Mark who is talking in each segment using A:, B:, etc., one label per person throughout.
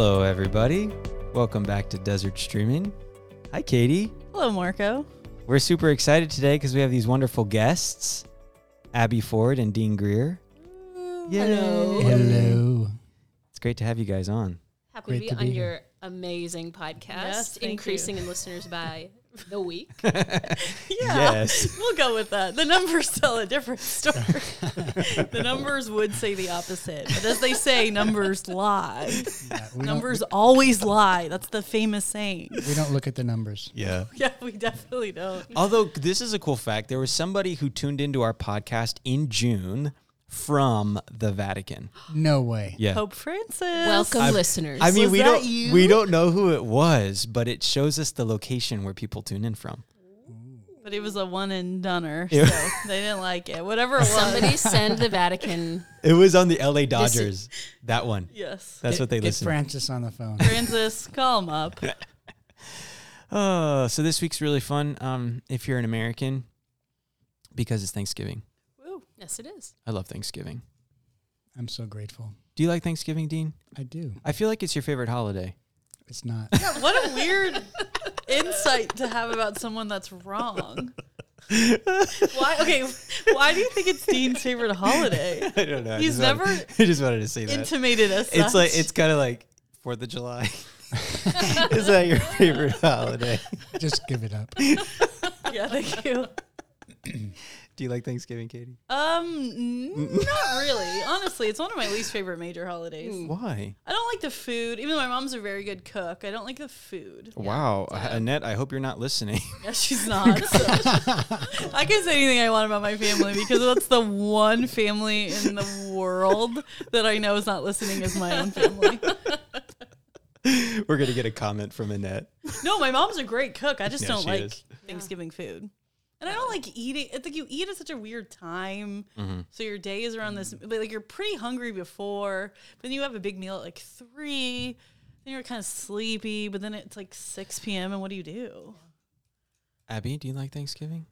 A: Hello, everybody. Welcome back to Desert Streaming. Hi, Katie.
B: Hello, Marco.
A: We're super excited today because we have these wonderful guests Abbey Foard and Dean Greer.
C: Hello.
D: Hello.
A: It's great to have you guys on.
C: Happy
D: Great
C: to be
D: to
C: on
D: be
C: your
D: here.
C: amazing podcast,
B: Yes, thank you.
C: increasing in listeners by the week.
B: Yeah.
A: Yes.
B: We'll go with that. The numbers tell a different story. the numbers would say the opposite. But as they say, numbers lie.
D: Yeah,
B: Numbers
D: Don't,
B: always lie. That's the famous saying.
D: we don't look at the numbers.
A: Yeah.
B: Yeah, we definitely don't.
A: Although this is a cool fact, there was somebody who tuned into our podcast in June from the Vatican.
D: No way.
A: Yeah.
B: Pope Francis.
C: Welcome,
A: I've-
C: listeners.
A: I mean,
B: Was
A: we don't
B: you?
A: we don't know who it was, but it shows us the location where people tune in from.
B: But it was a one and doneer, so they didn't like it. Whatever it was.
C: Somebody send the Vatican.
A: It was on the LA Dodgers. that one.
B: Yes.
A: That's
D: Get-
A: what they
D: get
A: listen. to.
D: Francis on the phone.
B: Francis, call him up.
A: Oh, so this week's really fun. Um, if you're an American, because it's Thanksgiving.
B: Woo.
C: Yes, it is.
A: I love Thanksgiving.
D: I'm so grateful.
A: Do you like Thanksgiving, Dean?
D: I do.
A: I feel like it's your favorite holiday.
D: It's not.
B: What a weird insight to have about someone that's wrong. Why? Okay, why do you think it's Dean's favorite holiday?
A: I don't know. I
B: He's
A: wanted-
B: never
A: I just wanted to say that.
B: Intimated us.
A: it's like it's kind of like Fourth of July. Is that your favorite holiday?
D: Just give it up.
B: yeah. Thank you.
A: Do you like Thanksgiving, Katie?
B: Um, not really. Honestly, it's one of my least favorite major holidays.
A: Why?
B: I don't like the food. Even though my mom's a very good cook, I don't like the food.
A: Wow,
C: yeah.
A: Annette. I hope you're not listening.
B: Yeah, she's not. so. I can say anything I want about my family because that's the one family in the world that I know is not listening is my own family.
A: We're gonna get a comment from Annette.
B: No, my mom's a great cook. I just
A: Yeah,
B: don't
A: she
B: like
A: is.
B: Thanksgiving food. And I don't like eating. I think you eat at such a weird time.
A: Mm-hmm.
B: So your day is around this, but like you're pretty hungry before. But then you have a big meal at like three. Then you're kind of sleepy. But then it's like six p.m. And what do you do?
A: Abbey, do you like Thanksgiving?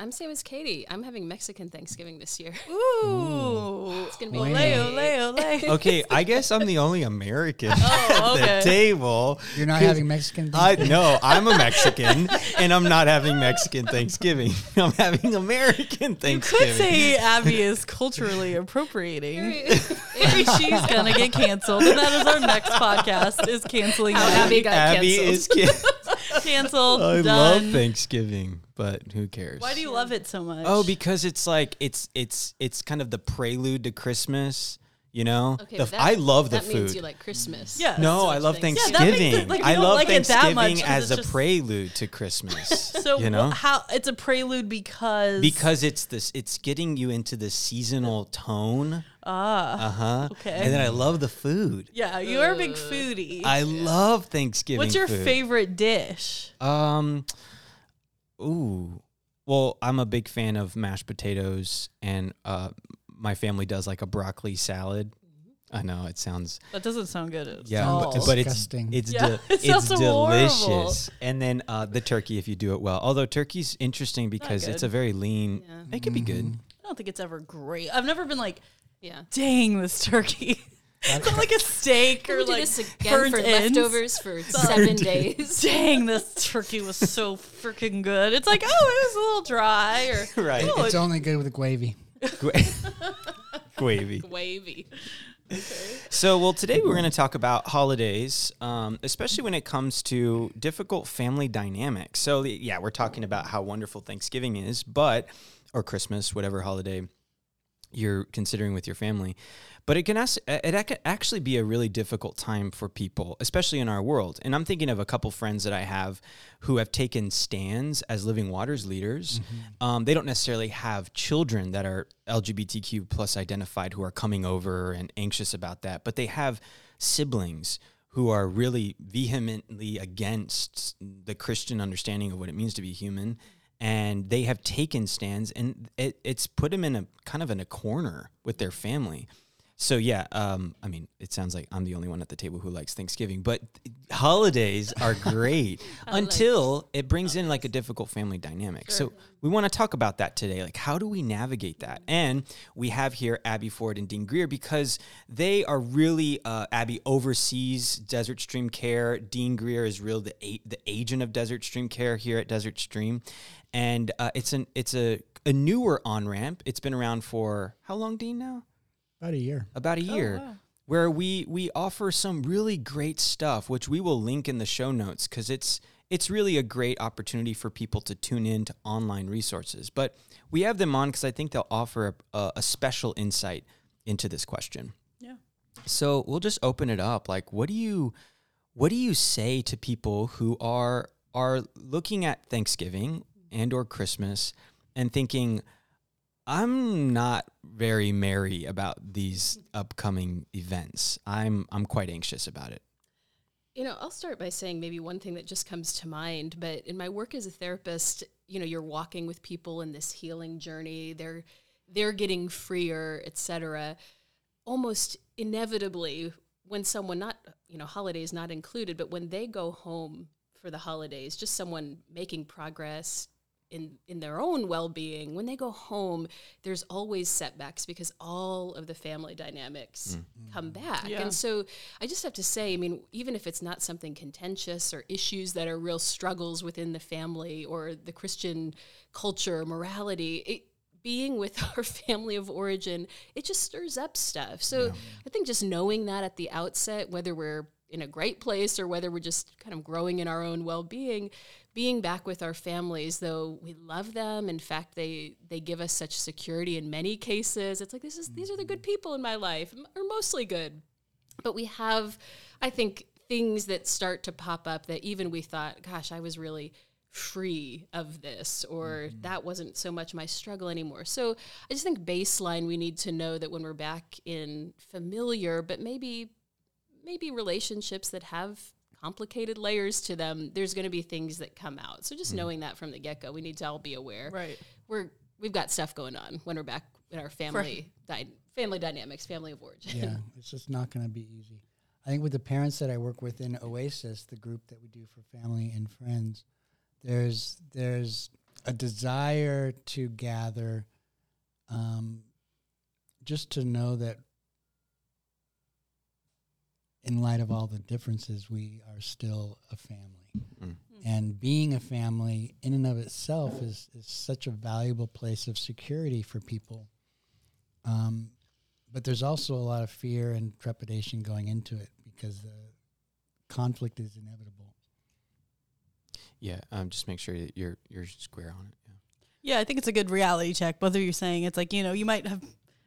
C: I'm same as Katie. I'm having Mexican Thanksgiving this year.
B: Ooh,
C: It's gonna be
B: ole,
C: great.
B: ole, ole.
A: Okay, I guess I'm the only American
B: Oh,
A: at
B: okay.
A: the table.
D: You're not
A: 'Cause
D: having Mexican.
A: I
D: Thanksgiving?
A: no, I'm a Mexican, and I'm not having Mexican Thanksgiving. I'm having American Thanksgiving.
B: You could say Abbey is culturally appropriating. Maybe she's gonna get canceled, and that is our next podcast: is canceling
C: How
B: Abbey.
C: Abbey got
A: Abbey
C: canceled.
A: is can-
B: Canceled.
A: I
B: done.
A: love Thanksgiving, but who cares?
B: Why do you love it so much?
A: Oh, because it's like it's it's it's kind of the prelude to Christmas. You know,
C: Okay,
A: The-
C: that-
A: I love the
C: that means
A: food.
C: you like Christmas.
B: Yeah.
A: no, I love
C: Yeah,
B: that makes it- like,
A: I
B: don't
A: love
B: like it that much
A: as a
B: just-
A: prelude to Christmas.
B: so
A: you know,
B: wh- how it's a prelude because
A: because it's this, it's getting you into the seasonal tone.
B: ah
A: Uh huh.
B: okay.
A: And then I love the food.
B: yeah, you are a big foodie.
A: I love Thanksgiving.
B: What's your
A: food.
B: favorite dish?
A: Um, ooh, well, I'm a big fan of mashed potatoes, and uh, my family does like a broccoli salad. I know it sounds
B: That doesn't sound good at
A: yeah,
B: all.
A: but, but it's it's
B: Yeah,
A: de-
B: it
A: it's delicious.
B: horrible.
A: And then uh, the turkey, if you do it well. Although turkey's interesting because it's a very lean.
C: Yeah.
A: It can be good.
B: I don't think it's ever great. I've never been like,
C: Yeah.
B: dang, this turkey. it's not like a steak or like
C: this again
B: burnt
C: for
B: ends.
C: leftovers for seven days.
B: Dang, this turkey was so freaking good. It's like, oh, it was a little dry, or
A: Right.
B: oh,
D: It's
B: it-
D: only good with gravy.
A: Gravy.
C: Wavy.
A: So, well, today we're going to talk about holidays, um, especially when it comes to difficult family dynamics. So, yeah, we're talking about how wonderful Thanksgiving is, but, or Christmas, whatever holiday you're considering with your family. But it can as- it ac- actually be a really difficult time for people, especially in our world. And I'm thinking of a couple friends that I have who have taken stands as Living Waters leaders. Um, they don't necessarily have children that are LGBTQ plus identified who are coming over and anxious about that, but they have siblings who are really vehemently against the Christian understanding of what it means to be human and they have taken stands and it, it's put them in a kind of in a corner with their family So yeah, um, I mean, it sounds like I'm the only one at the table who likes Thanksgiving, but holidays are great until it brings in like a difficult family dynamic. So we want to talk about that today. Like, how do we navigate that? And we have here Abbey Foard and Dean Greer because they are really uh, Abbey oversees Desert Stream Care. Dean Greer is real the a- the agent of Desert Stream Care here at Desert Stream, and uh, it's an it's a a newer on ramp. It's been around for how long, Dean? Now
D: About a year.
A: about a oh, year
B: wow.
A: where we we offer some really great stuff which we will link in the show notes cuz it's it's really a great opportunity for people to tune in to online resources but we have them on cuz I think they'll offer a, a special insight into this question
B: Yeah.
A: so we'll just open it up like what do you what do you say to people who are are looking at Thanksgiving and or Christmas and thinking I'm not very merry about these upcoming events. I'm I'm quite anxious about it.
C: You know, I'll start by saying maybe one thing that just comes to mind, but in my work as a therapist, you know, you're walking with people in this healing journey. They're they're getting freer, etc. Almost inevitably when someone not, you know, holidays not included, but when they go home for the holidays, just someone making progress, in in their own well-being when they go home there's always setbacks because all of the family dynamics mm. come back.
B: Yeah.
C: and so i just have to say i mean even if it's not something contentious or issues that are real struggles within the family or the christian culture morality it, being with our family of origin it just stirs up stuff. So i think just knowing that at the outset whether we're in a great place or whether we're just kind of growing in our own well-being being back with our families though we love them. In fact they they give us such security in many cases. It's like this is these are the good mm-hmm. people in my life or mostly good. But we have i think things that start to pop up that even we thought gosh i was really free of this or mm-hmm. that wasn't so much my struggle anymore. So i just think baseline we need to know that when we're back in familiar but maybe maybe relationships that have complicated layers to them there's going to be things that come out. So just knowing that from the get-go we need to all be aware.
B: Right.
C: we're we've got stuff going on when we're back in our family dy- family dynamics family of origin.
D: Yeah, it's just not going to be easy. I think with the parents that I work with in Oasis, the group that we do for family and friends, there's there's a desire to gather, um, just to know that in light of all the differences, we are still a family.
A: Mm.
D: And being a family in and of itself is, is such a valuable place of security for people. Um, but there's also a lot of fear and trepidation going into it because the conflict is inevitable.
A: Yeah, um, just make sure that you're you're square on it. Yeah.
B: Yeah, I think it's a good reality check. Whether you're saying it's like, you know, you might have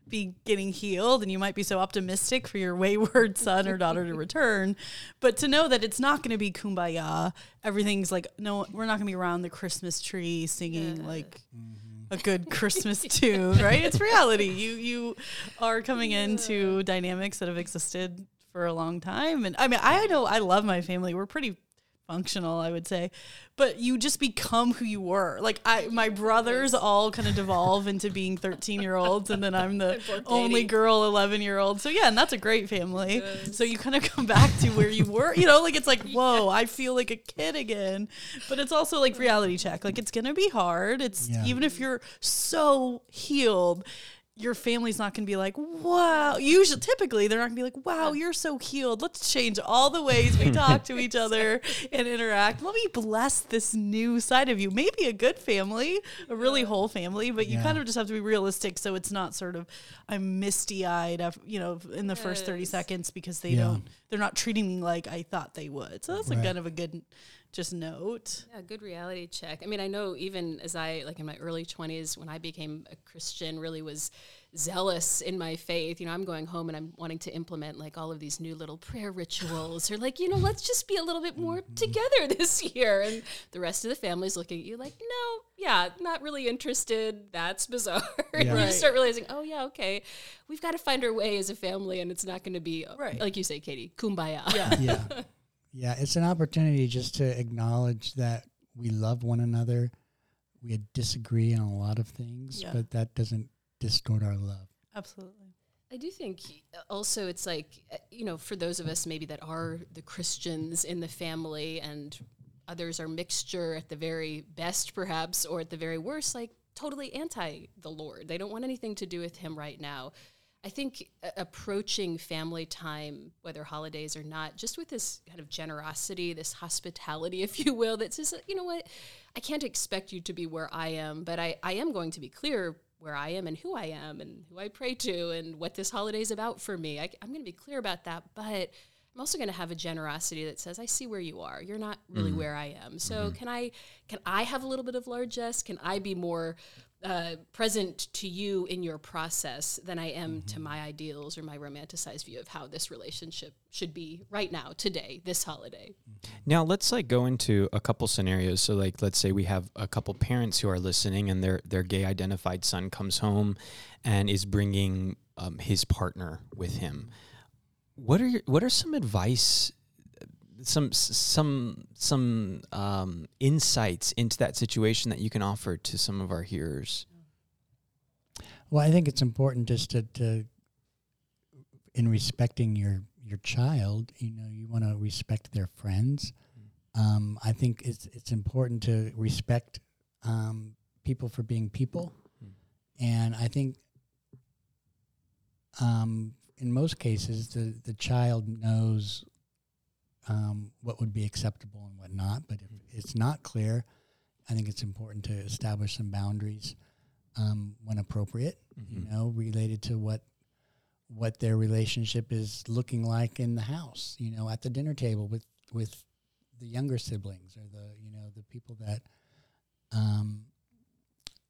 B: be getting healed and you might be so optimistic for your wayward son or daughter to return, but to know that it's not going to be kumbaya. Everything's like, no, we're not going to be around the Christmas tree singing
C: Yeah.
B: like mm-hmm. a good Christmas tune, right? It's reality. You you are coming into dynamics that have existed for a long time, and I mean, I know I love my family. We're pretty functional, I would say, but you just become who you were. Like I, my brothers all kind of devolve into being thirteen year olds, and then I'm the only girl eleven year old. So yeah, and that's a great family. So you kind of come back to where you were. You know, like it's like whoa, I feel like a kid again. But it's also like reality check. Like it's gonna be hard. It's
D: Yeah.
B: even if you're so healed. Your family's not going to be like, wow. Usually, typically, they're not going to be like, wow, you're so healed. Let's change all the ways we talk to each other and interact. Let me bless this new side of you. Maybe a good family, a really whole family, but you
D: Yeah.
B: kind of just have to be realistic. So it's not sort of, I'm misty eyed, you know, in the first 30 seconds because they
D: Yeah.
B: don't, they're not treating me like I thought they would. So that's a
D: Right.
B: kind of a good just note.
C: Yeah, good reality check. I mean, I know even as I like in my early 20s when I became a Christian, really was zealous in my faith. You know, I'm going home and I'm wanting to implement like all of these new little prayer rituals or like, you know, let's just be a little bit more mm-hmm. together this year. And the rest of the family's looking at you like, no, yeah, not really interested. That's bizarre. and you start realizing, oh yeah, okay, we've got to find our way as a family, and it's not going to be
B: Right.
C: like you say, Katie, kumbaya.
B: Yeah.
D: yeah. Yeah. It's an opportunity just to acknowledge that we love one another. We disagree on a lot of things,
B: Yeah.
D: but that doesn't distort our love.
B: Absolutely.
C: I do think also it's like, you know, for those of us maybe that are the Christians in the family and others are mixture at the very best, perhaps, or at the very worst, like totally anti the Lord. They don't want anything to do with Him right now. I think uh, approaching family time, whether holidays or not, just with this kind of generosity, this hospitality, if you will, that says, you know what, I can't expect you to be where I am, but I, I am going to be clear where I am and who I am and who I pray to and what this holiday is about for me. I, am going to be clear about that, but I'm also going to have a generosity that says, "I see where you are. You're not really mm where I am. So mm-hmm. can I can I have a little bit of largesse? Can I be more uh, present to you in your process than I am mm-hmm. to my ideals or my romanticized view of how this relationship should be right now, today, this holiday.
A: Now let's like go into a couple scenarios. So like let's say we have a couple parents who are listening and their their gay identified son comes home and is bringing um, his partner with him. What are your, what are some advice some some some um, insights into that situation that you can offer to some of our hearers?
D: Well, I think it's important just to, to in respecting your your child, you know, you want to respect their friends. Um, I think it's it's important to respect um, people for being people, and I think um, in most cases the the child knows um, what would be acceptable and what not. But if it's not clear, I think it's important to establish some boundaries um, when appropriate. Mm-hmm. You know, related to what what their relationship is looking like in the house. You know, at the dinner table with with the younger siblings or the you know the people that um,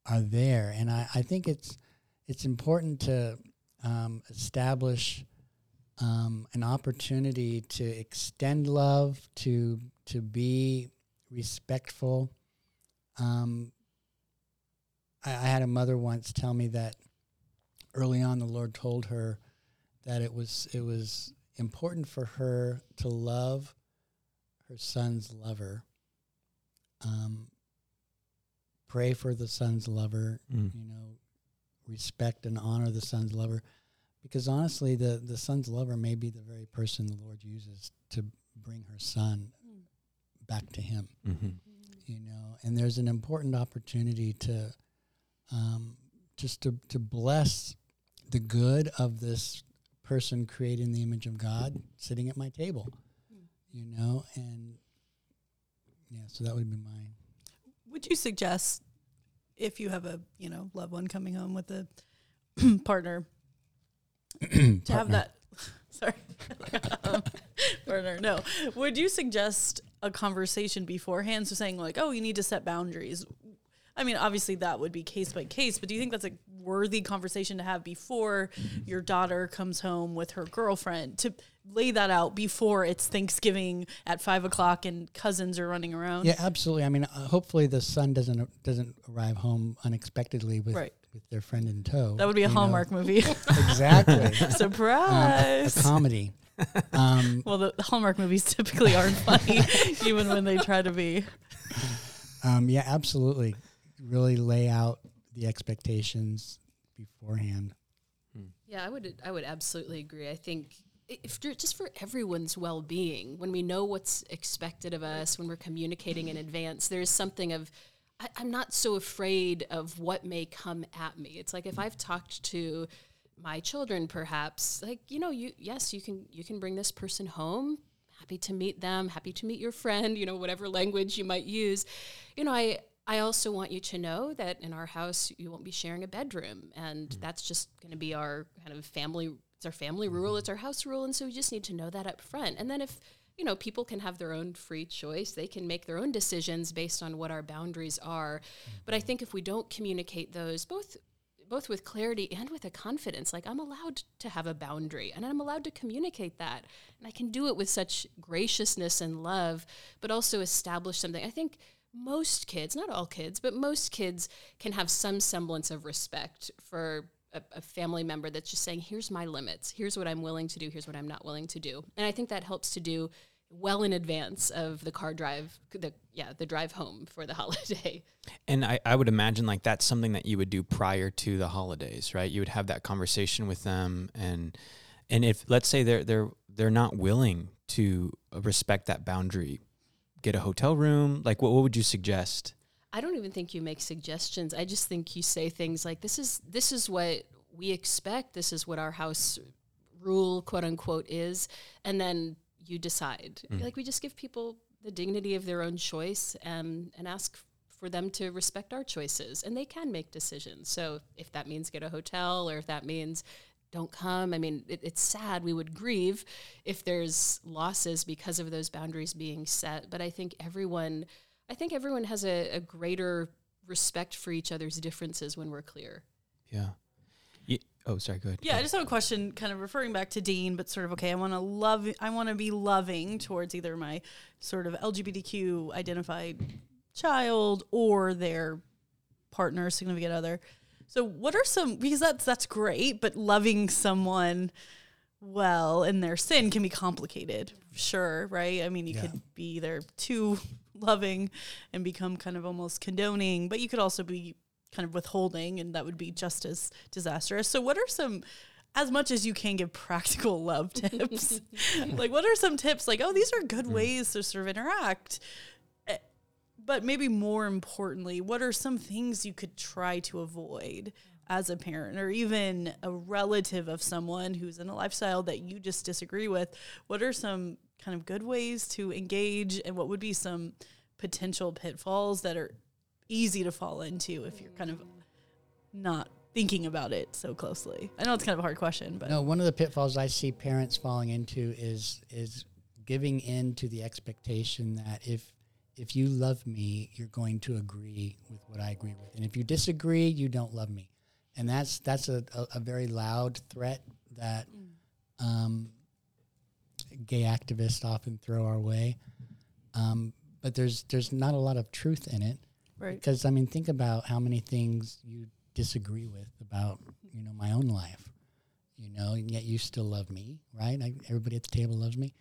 D: are there. And I, I think it's it's important to um, establish um, an opportunity to extend love, to to be respectful. Um, I, I had a mother once tell me that early on the Lord told her that it was it was important for her to love her son's lover. Um, pray for the son's lover, mm. you know, respect and honor the son's lover because honestly, the the son's lover may be the very person the Lord uses to bring her son mm. back to Him. Mm-hmm. You know, and there's an important opportunity to um, just to to bless the good of this person created in the image of God sitting at my table. Mm. You know, and yeah, so that would be mine.
B: Would you suggest if you have a you know loved one coming home with a partner to have that sorry. Um, partner no. Would you suggest a conversation beforehand? So saying like oh you need to set boundaries. I mean obviously that would be case by case but do you think that's a worthy conversation to have before your daughter comes home with her girlfriend? To lay that out before it's thanksgiving at five o'clock and cousins are running around?
D: Yeah absolutely. I mean uh, hopefully the son doesn't doesn't arrive home unexpectedly with right with their friend in tow.
B: That would be a Hallmark know. movie.
D: exactly.
B: Surprise.
D: Um, a, a, comedy.
B: Um, well, the, the, Hallmark movies typically aren't funny, even when they try to be.
D: Um, yeah, absolutely. Really lay out the expectations beforehand.
C: Hmm. Yeah, I would. I would absolutely agree. I think if just for everyone's well-being, when we know what's expected of us, when we're communicating in advance, there's something of I, I'm not so afraid of what may come at me. It's like if I've talked to my children perhaps like you know you yes you can you can bring this person home. Happy to meet them happy to meet your friend you know whatever language you might use. You know i i also want you to know that in our house you won't be sharing a bedroom. And mm-hmm. that's just going to be our kind of family it's our family rule it's our house rule. And so we just need to know that up front. And then if you know, people can have their own free choice. They can make their own decisions based on what our boundaries are. Mm-hmm. But I think if we don't communicate those, both both with clarity and with a confidence, like I'm allowed to have a boundary and I'm allowed to communicate that. And I can do it with such graciousness and love, but also establish something. I think most kids, not all kids, but most kids can have some semblance of respect for a, a, family member that's just saying, here's my limits, here's what I'm willing to do, here's what I'm not willing to do. And I think that helps to do well in advance of the car drive, the yeah, the drive home for the holiday.
A: And I, I would imagine like that's something that you would do prior to the holidays, right? You would have that conversation with them and and if let's say they're they're they're not willing to respect that boundary, get a hotel room, like what, what would you suggest?
C: I don't even think you make suggestions. I just think you say things like this is this is what we expect, this is what our house rule quote unquote is, and then you decide.
A: Mm.
C: Like we just give people the dignity of their own choice and and ask for them to respect our choices and they can make decisions. So if that means get a hotel or if that means don't come. I mean, it, it's sad. We would grieve if there's losses because of those boundaries being set. But I think everyone, I think everyone has a, a greater respect for each other's differences when we're clear.
A: Yeah. Oh, sorry. Go ahead.
B: Yeah, I just have a question, kind of referring back to Dean, but sort of okay. I want to love. I want to be loving towards either my sort of LGBTQ identified child or their partner, significant other. So, what are some because that's that's great, but loving someone well in their sin can be complicated. Sure, right? I mean, you
D: Yeah.
B: could be either too loving and become kind of almost condoning, but you could also be kind of withholding, and that would be just as disastrous. So, what are some as much as you can give practical love tips. like, what are some tips? Like, oh, these are good ways to sort of interact. Eh, But maybe more importantly, what are some things you could try to avoid as a parent or even a relative of someone who's in a lifestyle that you just disagree with? What are some kind of good ways to engage and what would be some potential pitfalls that are easy to fall into if you're kind of not thinking about it so closely? I know it's kind of a hard question, but
D: No, one of the pitfalls I see parents falling into is is giving in to the expectation that if if you love me, you're going to agree with what I agree with, and if you disagree, you don't love me, and that's that's a, a, a very loud threat that um, gay activists often throw our way. Um, but there's there's not a lot of truth in it
B: right.
D: because I mean, think about how many things you disagree with about you know my own life, you know, and yet you still love me, right? I, everybody at the table loves me.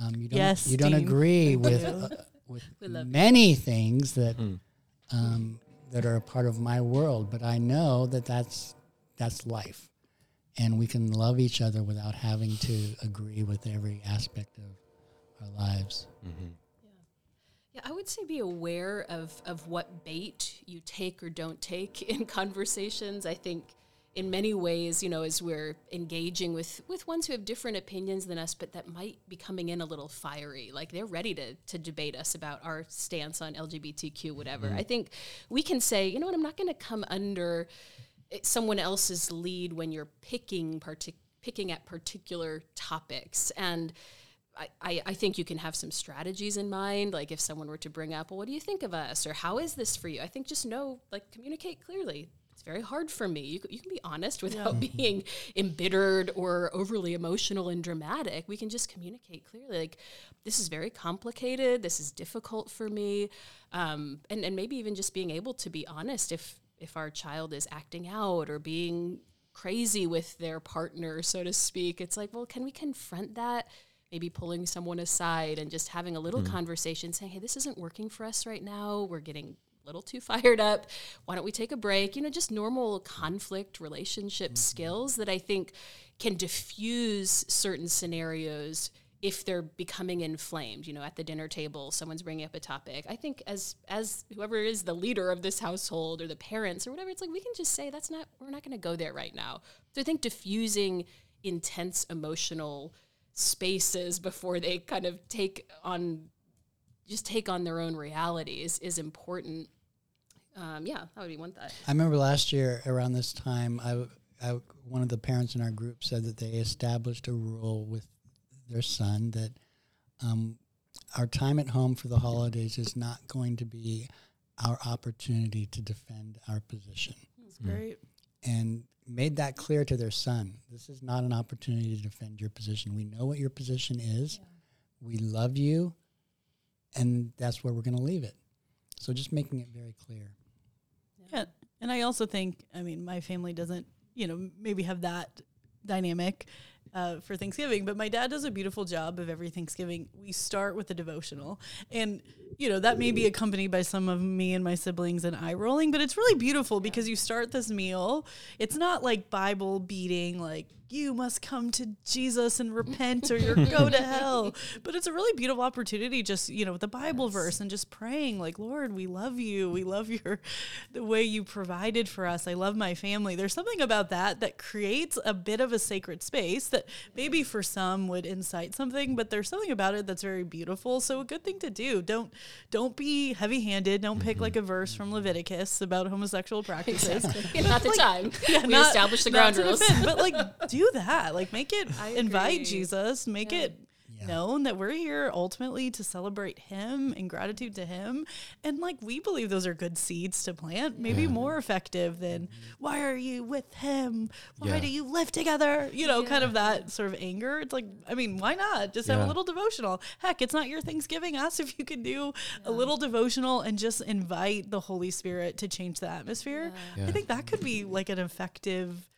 D: Um, you don't
B: Yes,
D: you don't
B: Dean.
D: agree with uh, with
C: We love you.
D: many things that
A: Mm.
D: um, that are a part of my world, but I know that that's that's life, and we can love each other without having to agree with every aspect of our lives.
A: Mm-hmm.
C: Yeah, I would say be aware of, of what bait you take or don't take in conversations. I think in many ways, you know, as we're engaging with, with ones who have different opinions than us, but that might be coming in a little fiery, like they're ready to, to debate us about our stance on LGBTQ, whatever. I think we can say, you know what, I'm not going to come under eh, someone else's lead when you're picking partic- picking at particular topics and I, I, think you can have some strategies in mind like if someone were to bring up well what do you think of us? or how is this for you? I think just know like communicate clearly. It's very hard for me. You, you can be honest without being embittered or overly emotional and dramatic. We can just communicate clearly like this is very complicated. This is difficult for me. Um, and, and maybe even just being able to be honest if if our child is acting out or being crazy with their partner so to speak. It's like well can we confront that maybe pulling someone aside and just having a little mm. conversation saying hey this isn't working for us right now. We're getting a little too fired up. Why don't we take a break? You know just normal conflict relationship mm-hmm. skills that i think can diffuse certain scenarios if they're becoming inflamed. You know at the dinner table someone's bringing up a topic. I think as as whoever is the leader of this household or the parents or whatever it's like we can just say that's not we're not going to go there right now. So i think diffusing intense emotional spaces before they kind of take on just take on their own realities is important. Um, yeah that would be one thought
D: I remember last year around this time, I, I- one of the parents in our group said that they established a rule with their son that um, our time at home for the holidays is not going to be our opportunity to defend our position,
B: That's great.
D: and made that clear to their son. This is not an opportunity to defend your position. We know what your position is. We love you, and that's where we're going to leave it. So just making it very clear.
B: Yeah. And I also think, I mean, my family doesn't, you know, maybe have that dynamic uh, for Thanksgiving, but my dad does a beautiful job of every Thanksgiving. We start with a devotional, and you know that may be accompanied by some of me and my siblings and eye rolling, but it's really beautiful because you start this meal. It's not like Bible beating, like you must come to Jesus and repent or you're go to hell. But it's a really beautiful opportunity just, you know, with the Bible yes. verse and just praying like, Lord, we love you. We love your the way you provided for us. I love my family. There's something about that that creates a bit of a sacred space that maybe for some would incite something, but there's something about it that's very beautiful. So a good thing to do. Don't don't be heavy-handed. Don't pick like mm-hmm. a verse from Leviticus about homosexual practices.
C: Exactly. not the like, time. Yeah, we not, establish the ground rules.
B: but like do that. Like make it invite Jesus, make yeah. it yeah. known that we're here ultimately to celebrate him and gratitude to him. And like we believe those are good seeds to plant, maybe yeah. more effective than mm-hmm. why are you with him? Why yeah. do you live together? You know, kind of that sort of anger. It's like, I mean, why not? Just have a little devotional. Heck, it's not your Thanksgiving. Ask if you could do a little devotional and just invite the Holy Spirit to change the atmosphere. I think that could be like an effective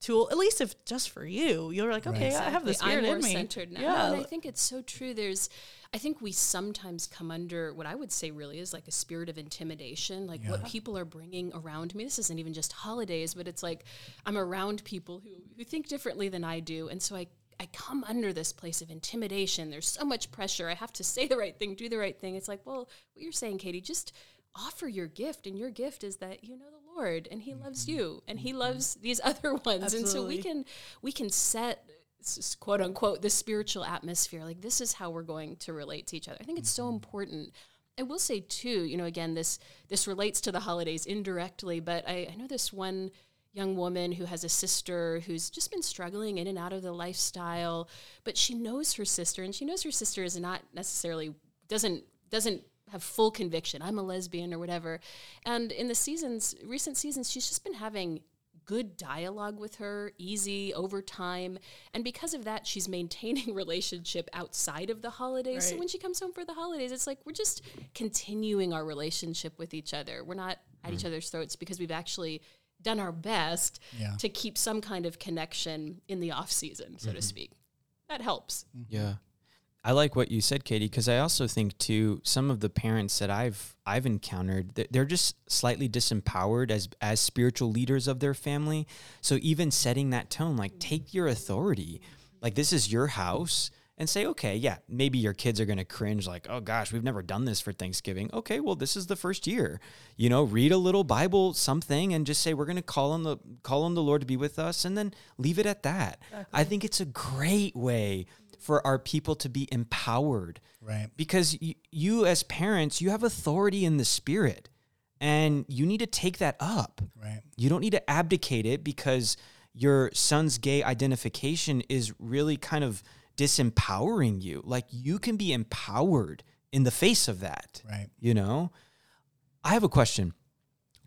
B: tool, at least if just for you, you're like, okay, exactly. I have the spirit
C: I'm more
B: in me.
C: Centered now. Yeah, and I think it's so true. There's, I think we sometimes come under what I would say really is like a spirit of intimidation, like yeah. what people are bringing around me. This isn't even just holidays, but it's like I'm around people who who think differently than I do, and so I I come under this place of intimidation. There's so much pressure. I have to say the right thing, do the right thing. It's like, well, what you're saying, Katie, just offer your gift, and your gift is that you know the Lord and he loves mm-hmm. you and he loves these other ones. Absolutely. And so we can we can set quote unquote the spiritual atmosphere like this is how we're going to relate to each other. I think it's so mm-hmm. important. I will say too, you know, again, this this relates to the holidays indirectly, but I, I know this one young woman who has a sister who's just been struggling in and out of the lifestyle, but she knows her sister and she knows her sister is not necessarily doesn't doesn't have full conviction. I'm a lesbian or whatever. And in the seasons, recent seasons, she's just been having good dialogue with her, easy over time. And because of that, she's maintaining relationship outside of the holidays. Right. So when she comes home for the holidays, it's like we're just continuing our relationship with each other. We're not at mm. each other's throats because we've actually done our best yeah. to keep some kind of connection in the off season, so mm-hmm. to speak. That helps.
A: Yeah. I like what you said, Katie, because I also think too some of the parents that I've I've encountered they're just slightly disempowered as as spiritual leaders of their family. So even setting that tone, like take your authority, like this is your house, and say, okay, yeah, maybe your kids are going to cringe, like, oh gosh, we've never done this for Thanksgiving. Okay, well, this is the first year. You know, read a little Bible, something, and just say we're going to call on the call on the Lord to be with us, and then leave it at that. Exactly. I think it's a great way for our people to be empowered.
D: Right.
A: Because y- you, as parents, you have authority in the spirit and you need to take that up.
D: Right.
A: You don't need to abdicate it because your son's gay identification is really kind of disempowering you. Like you can be empowered in the face of that.
D: Right.
A: You know? I have a question.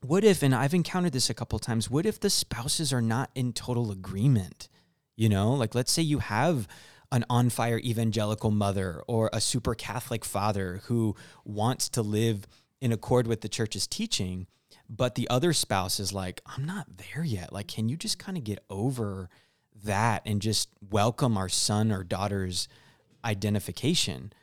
A: What if, and I've encountered this a couple times, what if the spouses are not in total agreement? You know, like let's say you have an on fire evangelical mother or a super Catholic father who wants to live in accord with the church's teaching, but the other spouse is like, I'm not there yet. Like, can you just kind of get over that and just welcome our son or daughter's identification?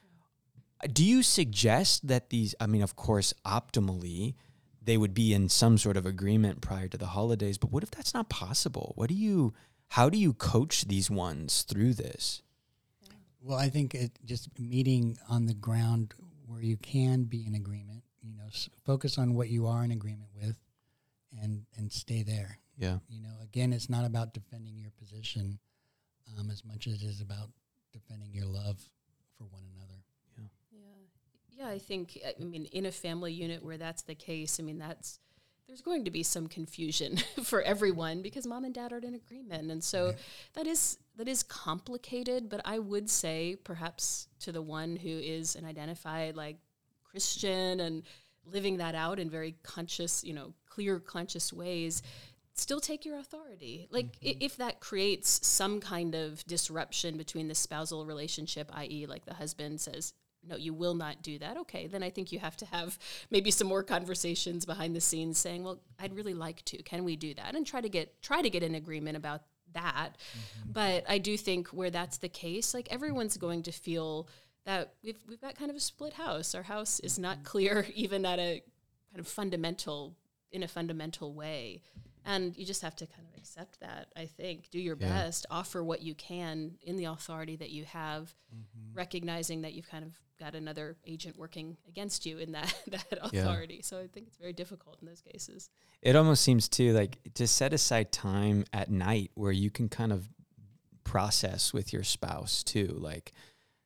A: Do you suggest that these, I mean, of course, optimally, they would be in some sort of agreement prior to the holidays, but what if that's not possible? What do you, how do you coach these ones through this?
D: Well, I think it just meeting on the ground where you can be in agreement. You know, s- focus on what you are in agreement with, and and stay there.
A: Yeah.
D: You know, again, it's not about defending your position um, as much as it is about defending your love for one another.
C: Yeah. Yeah. Yeah. I think. I mean, in a family unit where that's the case, I mean, that's there's going to be some confusion for everyone because mom and dad aren't in agreement and so right. that is that is complicated but i would say perhaps to the one who is an identified like christian and living that out in very conscious you know clear conscious ways still take your authority like mm-hmm. if that creates some kind of disruption between the spousal relationship i.e like the husband says no, you will not do that. Okay, then I think you have to have maybe some more conversations behind the scenes saying, well, I'd really like to. Can we do that? And try to get try to get an agreement about that. Mm-hmm. But I do think where that's the case, like everyone's going to feel that we've we've got kind of a split house. Our house is not mm-hmm. clear even at a kind of fundamental in a fundamental way. And you just have to kind of accept that, I think. Do your
A: Yeah.
C: best, offer what you can in the authority that you have, mm-hmm. recognizing that you've kind of got another agent working against you in that, that
A: Yeah.
C: authority. So I think it's very difficult in those cases.
A: It almost seems too like to set aside time at night where you can kind of process with your spouse too. Like,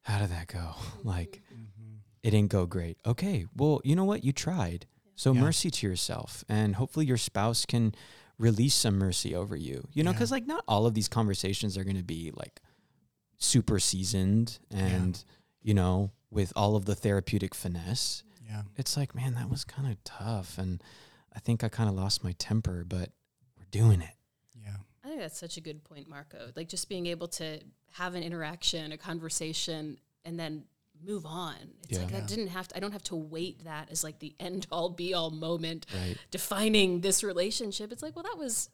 A: how did that go? Like, mm-hmm. it didn't go great. Okay, well, you know what? You tried. So
D: Yeah.
A: mercy to yourself, and hopefully your spouse can release some mercy over you. You know,
D: Yeah.
A: because like not all of these conversations are going to be like super seasoned and you know with all of the therapeutic finesse
D: Yeah.
A: it's like, man, that was kind of tough. And I think I kind of lost my temper, but we're doing it.
D: Yeah.
C: I think that's such a good point, Marco. Like just being able to have an interaction, a conversation, and then move on. It's like
A: Yeah.
C: I didn't have to. I don't have to wait that as like the end all be all moment
A: Right.
C: defining this relationship. It's like, well, that was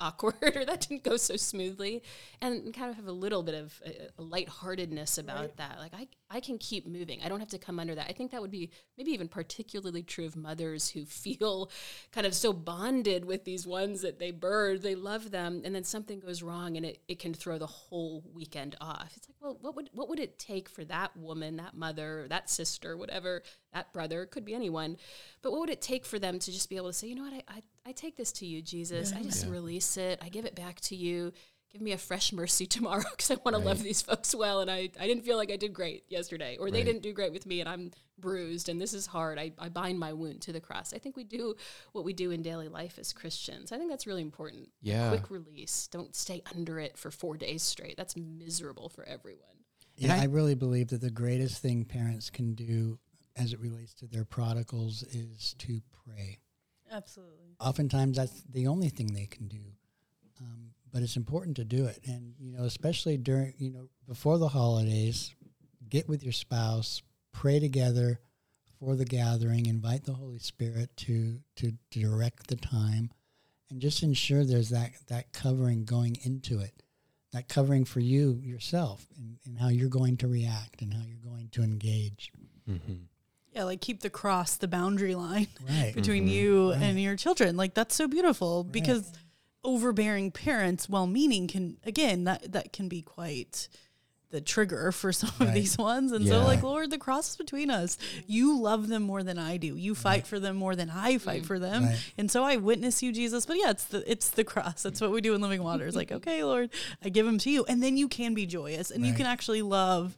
C: awkward or that didn't go so smoothly and kind of have a little bit of a, a lightheartedness about that like I, I can keep moving. I don't have to come under that. I think that would be maybe even particularly true of mothers who feel kind of so bonded with these ones that they birth, they love them and then something goes wrong and it, it can throw the whole weekend off. It's like well what would what would it take for that woman that mother that sister whatever that brother could be anyone but what would it take for them to just be able to say you know what? I, I, I take this to you jesus. I just release it. I give it back to you give me a fresh mercy tomorrow because i want to love these folks well and I, I didn't feel like i did great yesterday or they didn't do great with me and i'm bruised and this is hard. I, I bind my wound to the cross. I think we do what we do in daily life as christians. I think that's really important.
A: Yeah.
C: quick release. Don't stay under it for four days straight. That's miserable for everyone.
D: Yeah,
A: I-
D: I, really believe that the greatest thing parents can do as it relates to their prodigals is to pray.
B: Absolutely.
D: Oftentimes, that's the only thing they can do. Um, but it's important to do it, and you know, especially during you know before the holidays, get with your spouse, pray together for the gathering, invite the Holy Spirit to to, to direct the time, and just ensure there's that that covering going into it, that covering for you yourself, and, and how you're going to react and how you're going to engage.
A: Mm-hmm.
B: Yeah, like keep the cross, the boundary line
D: Right.
B: between
A: Mhm.
B: you
D: Right.
B: and your children. Like that's so beautiful because overbearing parents, well meaning, can again that that can be quite the trigger for some of these ones. And
A: Yeah.
B: so like Lord, the cross is between us. You love them more than I do. You fight for them more than I fight mm. for them.
D: Right.
B: And so I witness you, Jesus. But yeah, it's the it's the cross. That's what we do in Living Water. It's like, okay, Lord, I give them to you. And then you can be joyous and you can actually love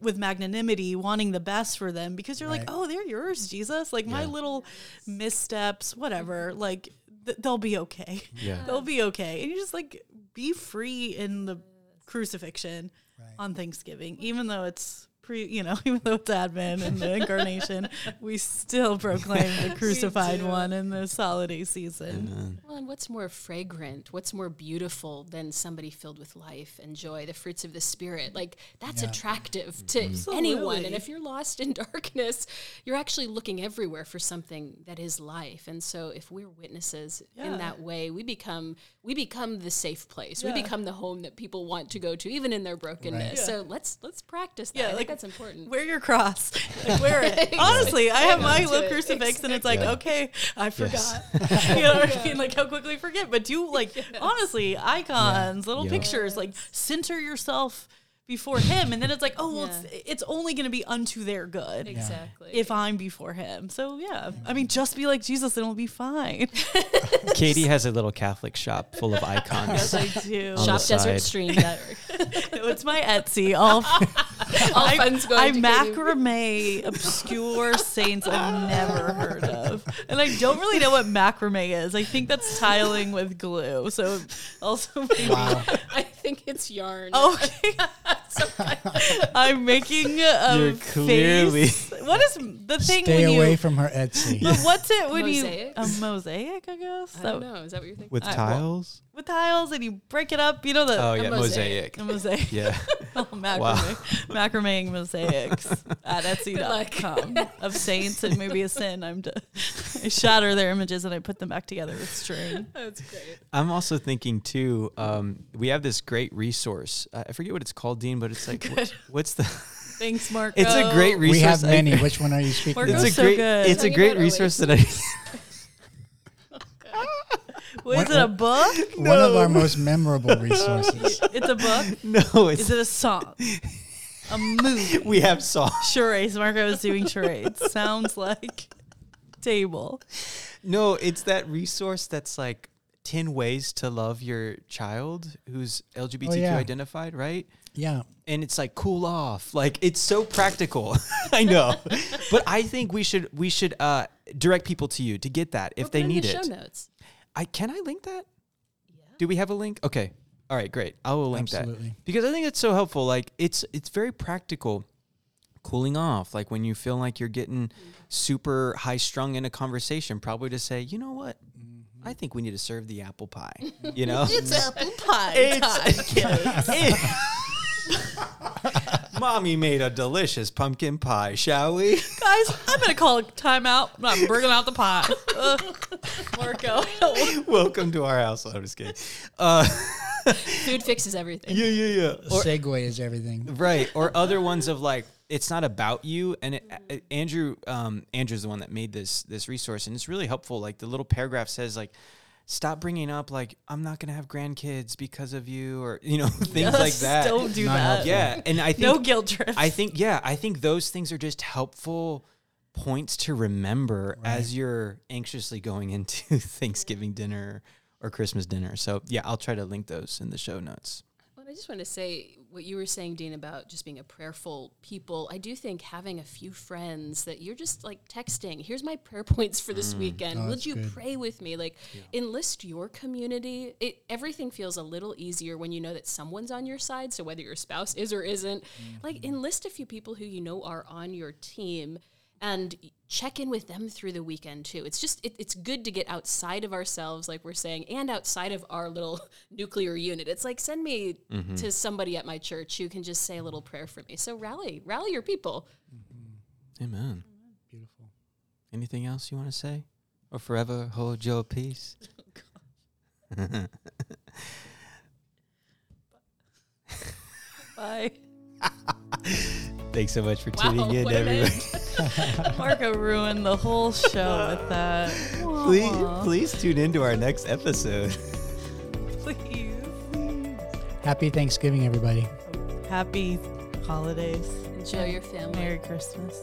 B: with magnanimity, wanting the best for them because you're like, oh, they're yours, Jesus. Like my little missteps, whatever, like th- they'll be okay.
A: Yeah.
B: They'll be okay. And you just like be free in the crucifixion
D: Right.
B: on Thanksgiving, even though it's pre, you know, even though it's Advent and the incarnation, we still proclaim the crucified one in this holiday season.
C: Well, and what's more fragrant, what's more beautiful than somebody filled with life and joy, the fruits of the Spirit? Like, that's
D: Yeah.
C: attractive to mm-hmm.
B: anyone.
C: And if you're lost in darkness, you're actually looking everywhere for something that is life. And so, if we're witnesses
B: Yeah.
C: in that way, we become we become the safe place.
B: Yeah.
C: We become the home that people want to go to, even in their brokenness.
D: Right.
B: Yeah.
C: So let's let's practice that.
B: Yeah, like,
C: that's important.
B: Wear your cross. Like, wear it. Honestly, I have my
C: on to
B: little
C: it.
B: crucifix, and it's like,
A: Yeah.
B: okay, I
A: Yes.
B: forgot. you know what I mean? Like how quickly forget. But do like honestly, icons, little
A: Yeah.
B: pictures, like center yourself before Him, and then it's like, oh well,
C: Yeah.
B: it's, it's only going to be unto their good.
C: exactly.
B: If I'm before him. So, yeah. I mean, just be like Jesus and it'll be fine.
A: Katie has a little Catholic shop full of icons.
B: yes, I do.
C: Shop
A: the
C: Desert
A: side.
C: Stream.
B: it's my Etsy. All,
C: All
B: I,
C: funds going
B: I
C: to Katie.
B: macrame obscure saints I've never heard of. And I don't really know what macrame is. I think that's tiling with glue. So also maybe.
D: Wow.
C: I think it's yarn.
B: Oh, okay. I'm making a
A: You're clearly-
B: face. What is the thing
D: Stay
B: when
D: away
B: you?
D: from her Etsy.
B: But what's it when you a mosaic? I guess
C: I don't know. Is that what you're thinking?
A: With
B: I- well-
A: tiles?
B: With tiles and you break it up. You know the
A: Oh yeah,
C: mosaic.
A: mosaic.
B: the mosaic.
A: Yeah.
B: Oh, macrame, macrameing mosaics at
C: luck.
B: Etsy.com of saints. It may be a sin. I'm to I shatter their images and I put them back together with string.
C: That's great.
A: I'm also thinking too. Um, we have this great resource. Uh, I forget what it's called, Dean, but it's like wh- what's the?
B: Thanks, Marco.
A: It's a great resource.
D: we have many. Which one are you speaking
B: Marco's
D: of?
A: It's a
B: so
A: great.
B: good.
A: It's a great resource that I.
B: What, is
D: What-
B: it a book?
D: One of our most memorable resources.
B: It's a book.
A: no, it's
B: Is it a song? A movie?
A: we have songs.
B: Charades. Marco is doing charades. Sounds like table.
A: No, it's that resource that's like 10 ways to love your child who's LGBTQ
D: yeah.
A: identified, right?
D: Yeah.
A: And it's like cool off. Like it's so practical. I know. But I think we should we should uh direct people to you to get that if
C: We'll
A: they
C: put in
A: need
C: the
A: it.
C: Show notes.
A: I can I link that?
C: Yeah.
A: Do we have a link? Okay. All right, great. I will link that. Because I think it's so helpful. Like it's it's very practical. Cooling off, like when you feel like you're getting super high strung in a conversation, probably to say, you know what, mm-hmm. I think we need to serve the apple pie. You know,
B: It's apple pie It's, time.
A: mommy made a delicious pumpkin pie. Shall we?
B: Guys, I'm gonna call a timeout. I'm bringing out the pie. Ugh. Marco.
A: Welcome to our house. I'm just kidding. Uh,
C: Food fixes everything.
A: yeah, yeah, yeah. Or-
D: Segue is everything.
A: right or other ones of like it's not about you and it, uh, andrew um andrew's the one that made this this resource and it's really helpful like the little paragraph says like stop bringing up like i'm not gonna have grandkids because of you or you know things like that
B: Don't do
D: Not
B: that.
D: helpful.
A: yeah and i think
B: No guilt trips.
A: i think yeah i think those things are just helpful points to remember as you're anxiously going into thanksgiving dinner or christmas dinner so yeah i'll try to link those in the show notes
C: Well, I just want to say what you were saying, Dean, about just being a prayerful people. I do think having a few friends that you're just like texting, here's my prayer points for this mm. weekend.
D: Oh,
C: Would you
D: good.
C: pray with me? Like enlist your community. It everything feels a little easier when you know that someone's on your side. So whether your spouse is or isn't, mm. like enlist a few people who you know are on your team and check in with them through the weekend too. It's just it, it's good to get outside of ourselves, like we're saying, and outside of our little nuclear unit. It's like send me mm-hmm. to somebody at my church who can just say a little prayer for me. So rally, rally your people. Mm-hmm.
A: amen
D: Beautiful.
A: Anything else you want to say? Or forever hold your peace?
B: Oh, Bye.
A: Thanks so much for
C: Wow,
A: tuning in,
C: what an
A: everyone.
C: end.
B: Marco ruined the whole show with that.
A: please, please tune into our next episode.
B: Please.
D: Happy Thanksgiving, everybody.
B: Happy holidays.
C: Enjoy your family.
B: Merry Christmas.